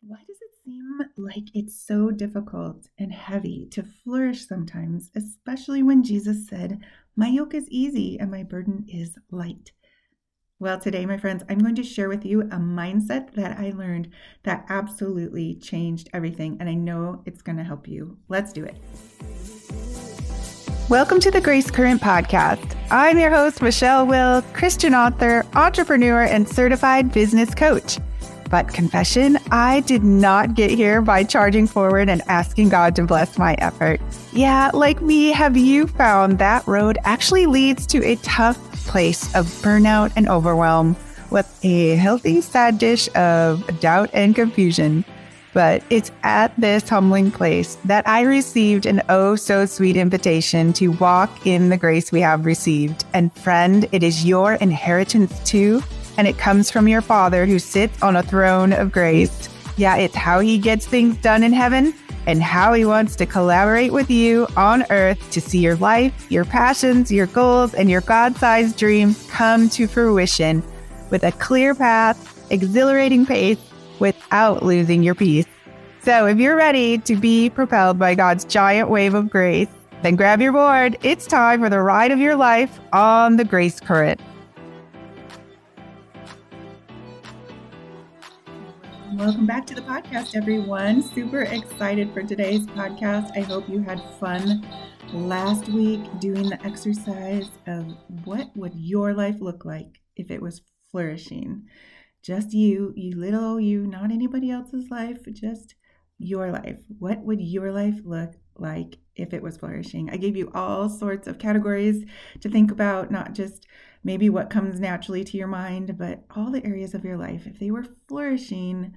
Why does it seem like it's so difficult and heavy to flourish sometimes, especially when Jesus said, My yoke is easy and my burden is light? Well, today, my friends, I'm going to share with you a mindset that I learned that absolutely changed everything, and I know it's going to help you. Let's do it. Welcome to the Grace Current Podcast. I'm your host, Michelle Will, Christian author, entrepreneur, and certified business coach. But confession, I did not get here by charging forward and asking God to bless my effort. Yeah, like me, have you found that road actually leads to a tough place of burnout and overwhelm with a healthy side dish of doubt and confusion? But it's at this humbling place that I received an oh so sweet invitation to walk in the grace we have received. And friend, it is your inheritance too and it comes from your Father who sits on a throne of grace. Yeah, it's how he gets things done in heaven and how he wants to collaborate with you on earth to see your life, your passions, your goals, and your God sized dreams come to fruition with a clear path, exhilarating pace, without losing your peace. So, if you're ready to be propelled by God's giant wave of grace, then grab your board. It's time for the ride of your life on the Grace Current. Welcome back to the podcast, everyone. Super excited for today's podcast. I hope you had fun last week doing the exercise of what would your life look like if it was flourishing. Just you, you little you, not anybody else's life, just your life. What would your life look like if it was flourishing? I gave you all sorts of categories to think about, not just maybe what comes naturally to your mind, but all the areas of your life. If they were flourishing,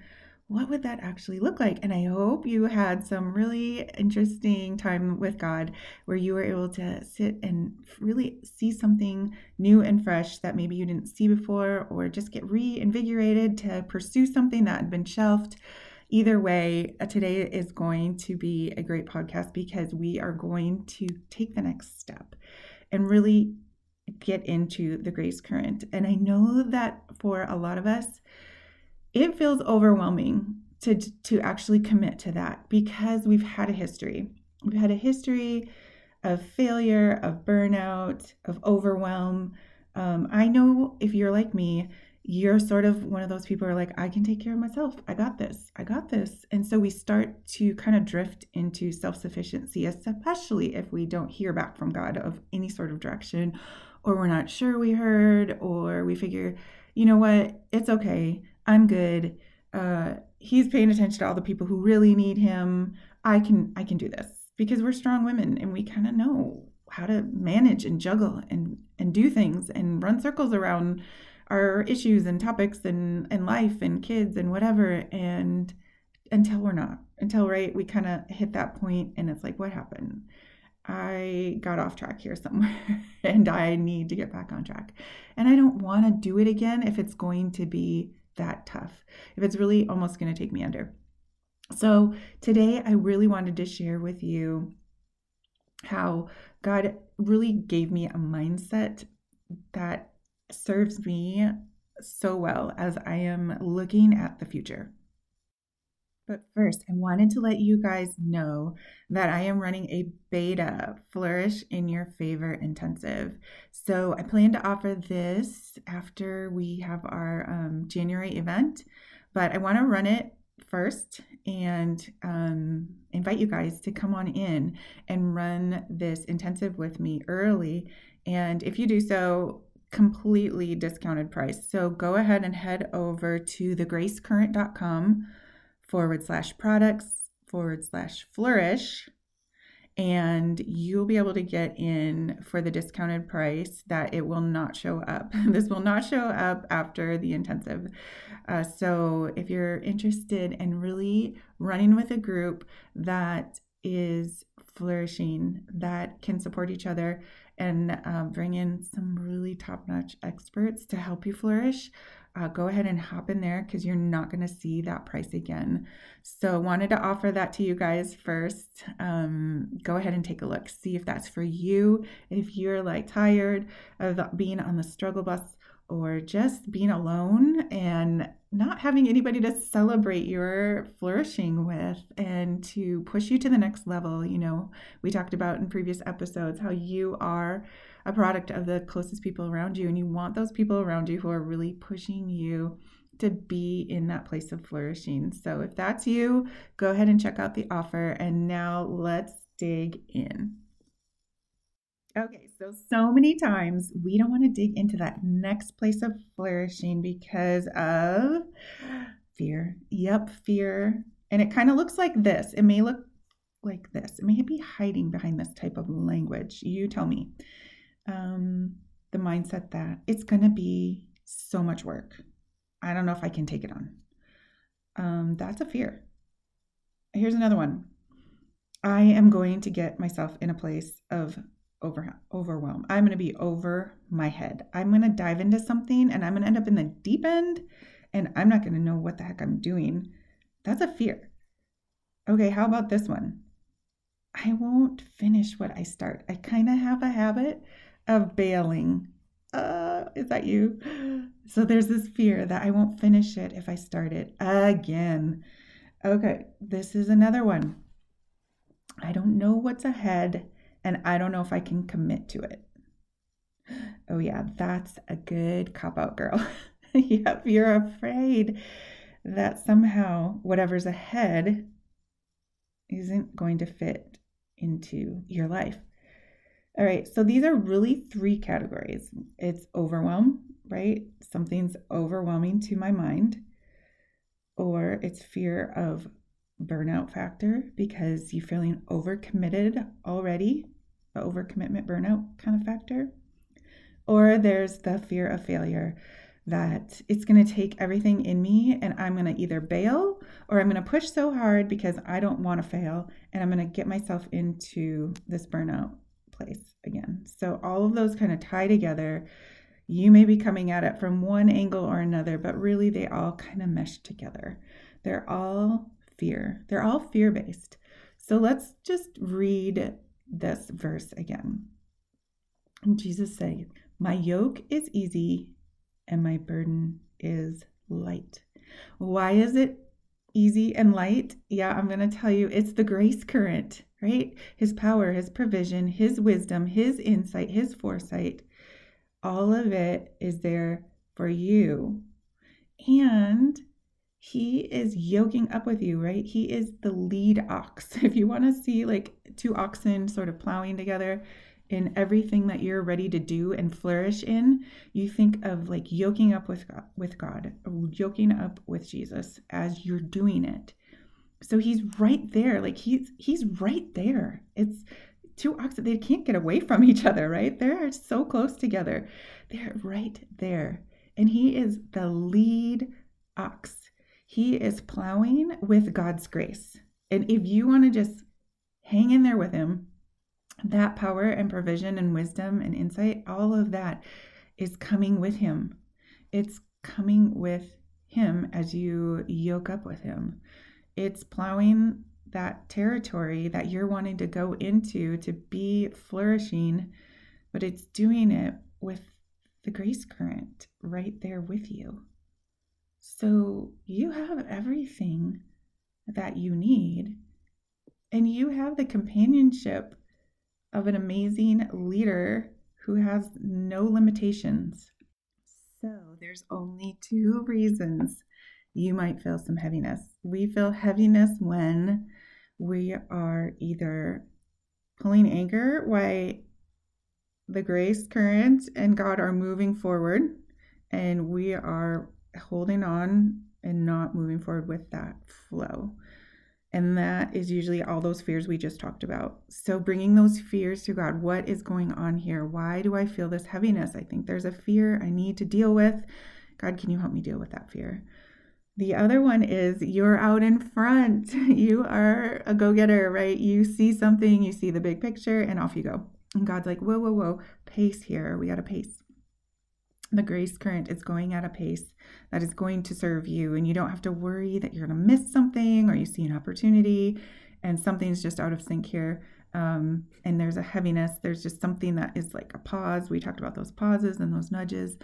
what would that actually look like? And I hope you had some really interesting time with God where you were able to sit and really see something new and fresh that maybe you didn't see before, or just get reinvigorated to pursue something that had been shelved. Either way, uh, today is going to be a great podcast because we are going to take the next step and really get into the grace current. And I know that for a lot of us, it feels overwhelming to to actually commit to that because we've had a history. We've had a history of failure, of burnout, of overwhelm. Um, I know if you're like me, you're sort of one of those people who are like, I can take care of myself. I got this. I got this. And so we start to kind of drift into self sufficiency, especially if we don't hear back from God of any sort of direction or we're not sure we heard, or we figure, you know what, it's okay. I'm good. Uh, he's paying attention to all the people who really need him. I can I can do this because we're strong women and we kind of know how to manage and juggle and and do things and run circles around our issues and topics and and life and kids and whatever and until we're not until right we kind of hit that point and it's like what happened I got off track here somewhere and I need to get back on track. And I don't want to do it again if it's going to be that tough, if it's really almost going to take me under. So today, I really wanted to share with you how God really gave me a mindset that serves me so well as I am looking at the future. But first, I wanted to let you guys know that I am running a beta Flourish in Your Favor intensive. So I plan to offer this after we have our um, January event, but I want to run it first and um, invite you guys to come on in and run this intensive with me early. And if you do so, completely discounted price. So go ahead and head over to thegracecurrent.com forward slash products forward slash flourish and you'll be able to get in for the discounted price that it will not show up. this will not show up after the intensive. Uh, so, if you're interested in really running with a group that is flourishing, that can support each other and uh, bring in some really top notch experts to help you flourish, uh, go ahead and hop in there because you're not going to see that price again. So, wanted to offer that to you guys first. Um, go ahead and take a look, see if that's for you. If you're like tired of being on the struggle bus or just being alone and not having anybody to celebrate your flourishing with and to push you to the next level. You know, we talked about in previous episodes how you are a product of the closest people around you, and you want those people around you who are really pushing you to be in that place of flourishing. So if that's you, go ahead and check out the offer. And now let's dig in. Okay, so so many times we don't want to dig into that next place of flourishing because of fear. Yep, fear. And it kind of looks like this. It may look like this. It may be hiding behind this type of language. You tell me. Um, the mindset that it's going to be so much work. I don't know if I can take it on. Um, that's a fear. Here's another one. I am going to get myself in a place of over overwhelm. I'm going to be over my head. I'm going to dive into something and I'm going to end up in the deep end and I'm not going to know what the heck I'm doing. That's a fear. Okay, how about this one? I won't finish what I start. I kind of have a habit of bailing. Uh, is that you? So there's this fear that I won't finish it if I start it again. Okay, this is another one. I don't know what's ahead and I don't know if I can commit to it. Oh, yeah, that's a good cop out, girl. yep, you're afraid that somehow whatever's ahead isn't going to fit into your life. All right, so these are really three categories it's overwhelm, right? Something's overwhelming to my mind, or it's fear of burnout factor because you're feeling overcommitted already, the overcommitment burnout kind of factor. Or there's the fear of failure that it's going to take everything in me and I'm going to either bail or I'm going to push so hard because I don't want to fail and I'm going to get myself into this burnout place again. So all of those kind of tie together. You may be coming at it from one angle or another, but really they all kind of mesh together. They're all fear. They're all fear based. So let's just read this verse again. And Jesus said, My yoke is easy and my burden is light. Why is it easy and light? Yeah, I'm going to tell you it's the grace current, right? His power, His provision, His wisdom, His insight, His foresight. All of it is there for you. And he is yoking up with you, right? He is the lead ox. If you want to see like two oxen sort of plowing together in everything that you're ready to do and flourish in, you think of like yoking up with God, with God, yoking up with Jesus as you're doing it. So he's right there, like he's he's right there. It's two oxen they can't get away from each other, right? They're so close together. They're right there. And he is the lead ox he is plowing with God's grace. And if you want to just hang in there with Him, that power and provision and wisdom and insight, all of that is coming with Him. It's coming with Him as you yoke up with Him. It's plowing that territory that you're wanting to go into to be flourishing, but it's doing it with the grace current right there with you. So you have everything that you need, and you have the companionship of an amazing leader who has no limitations. So there's only two reasons you might feel some heaviness. We feel heaviness when we are either pulling anchor while the grace current and God are moving forward, and we are holding on and not moving forward with that flow. And that is usually all those fears we just talked about. So, bringing those fears to God what is going on here? Why do I feel this heaviness? I think there's a fear I need to deal with. God, can you help me deal with that fear? The other one is you're out in front. You are a go getter, right? You see something, you see the big picture, and off you go. And God's like, whoa, whoa, whoa, pace here. We got to pace the grace current is going at a pace that is going to serve you and you don't have to worry that you're going to miss something or you see an opportunity and something's just out of sync here um, and there's a heaviness there's just something that is like a pause we talked about those pauses and those nudges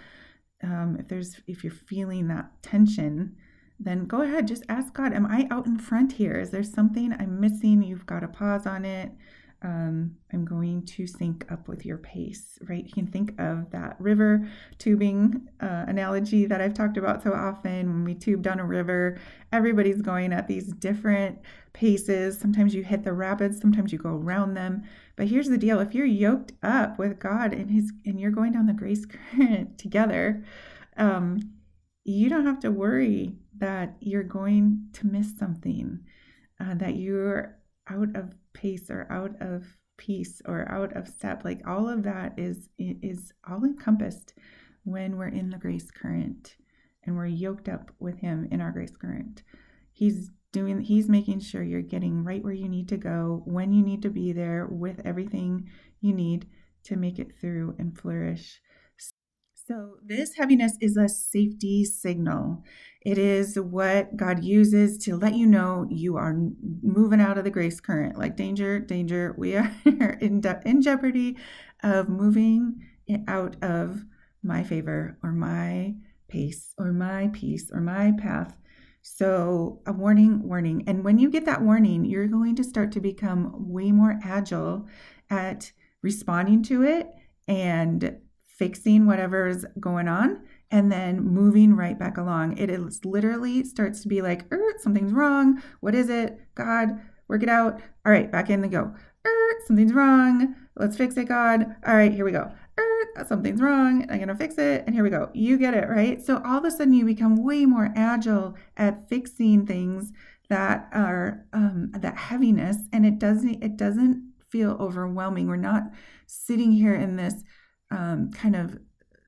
um, if there's if you're feeling that tension, then go ahead, just ask God, Am I out in front here? Is there something I'm missing? You've got to pause on it. Um, I'm going to sync up with your pace, right? You can think of that river tubing uh, analogy that I've talked about so often. When we tube down a river, everybody's going at these different paces. Sometimes you hit the rapids, sometimes you go around them. But here's the deal if you're yoked up with God and, his, and you're going down the grace current together, um, you don't have to worry that you're going to miss something, uh, that you're out of pace or out of peace or out of step. Like all of that is is all encompassed when we're in the grace current and we're yoked up with him in our grace current. He's doing he's making sure you're getting right where you need to go, when you need to be there with everything you need to make it through and flourish. So, this heaviness is a safety signal. It is what God uses to let you know you are moving out of the grace current. Like, danger, danger, we are in, de- in jeopardy of moving out of my favor or my pace or my peace or my path. So, a warning, warning. And when you get that warning, you're going to start to become way more agile at responding to it and fixing whatever's going on and then moving right back along. It is literally starts to be like, er, something's wrong. What is it? God, work it out. All right, back in the go. Er, something's wrong. Let's fix it, God. All right, here we go. Er, something's wrong. I'm going to fix it. And here we go. You get it, right? So all of a sudden you become way more agile at fixing things that are um, that heaviness and it doesn't it doesn't feel overwhelming. We're not sitting here in this um, kind of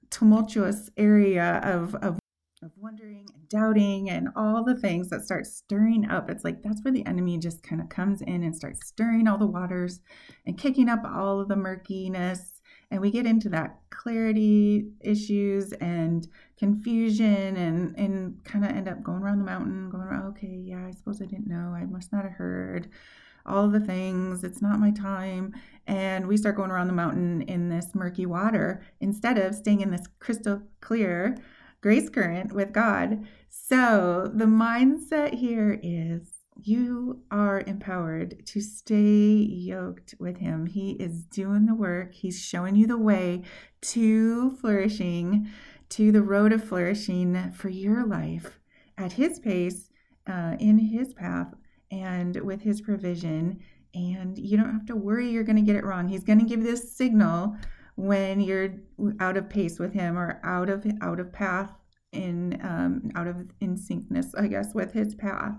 tumultuous area of, of of wondering and doubting and all the things that start stirring up. It's like that's where the enemy just kind of comes in and starts stirring all the waters and kicking up all of the murkiness. And we get into that clarity issues and confusion and, and kind of end up going around the mountain, going around, okay, yeah, I suppose I didn't know. I must not have heard all the things. It's not my time. And we start going around the mountain in this murky water instead of staying in this crystal clear grace current with God. So the mindset here is you are empowered to stay yoked with Him. He is doing the work, He's showing you the way to flourishing, to the road of flourishing for your life at His pace, uh, in His path and with his provision. And you don't have to worry you're going to get it wrong. He's going to give this signal when you're out of pace with him or out of out of path in um, out of in syncness, I guess, with his path.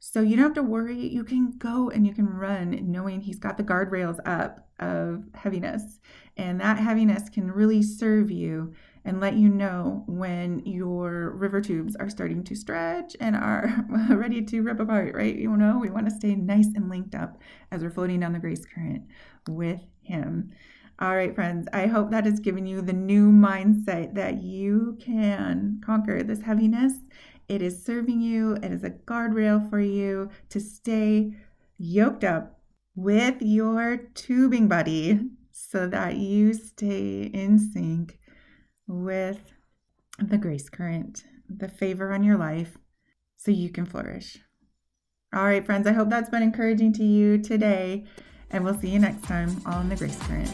So you don't have to worry. You can go and you can run knowing he's got the guardrails up of heaviness. And that heaviness can really serve you and let you know when your river tubes are starting to stretch and are ready to rip apart, right? You know, we want to stay nice and linked up as we're floating down the grace current with Him. All right, friends, I hope that has given you the new mindset that you can conquer this heaviness. It is serving you, it is a guardrail for you to stay yoked up with your tubing buddy so that you stay in sync with the grace current, the favor on your life, so you can flourish. All right, friends, I hope that's been encouraging to you today, and we'll see you next time on the Grace Current.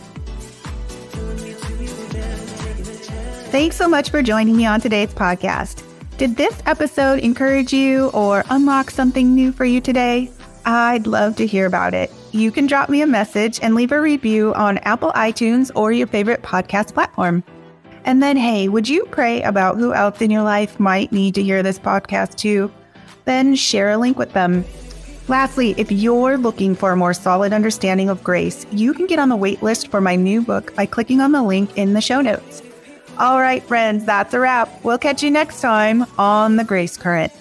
Thanks so much for joining me on today's podcast. Did this episode encourage you or unlock something new for you today? I'd love to hear about it. You can drop me a message and leave a review on Apple iTunes or your favorite podcast platform. And then, hey, would you pray about who else in your life might need to hear this podcast too? Then share a link with them. Lastly, if you're looking for a more solid understanding of grace, you can get on the waitlist for my new book by clicking on the link in the show notes. All right, friends, that's a wrap. We'll catch you next time on The Grace Current.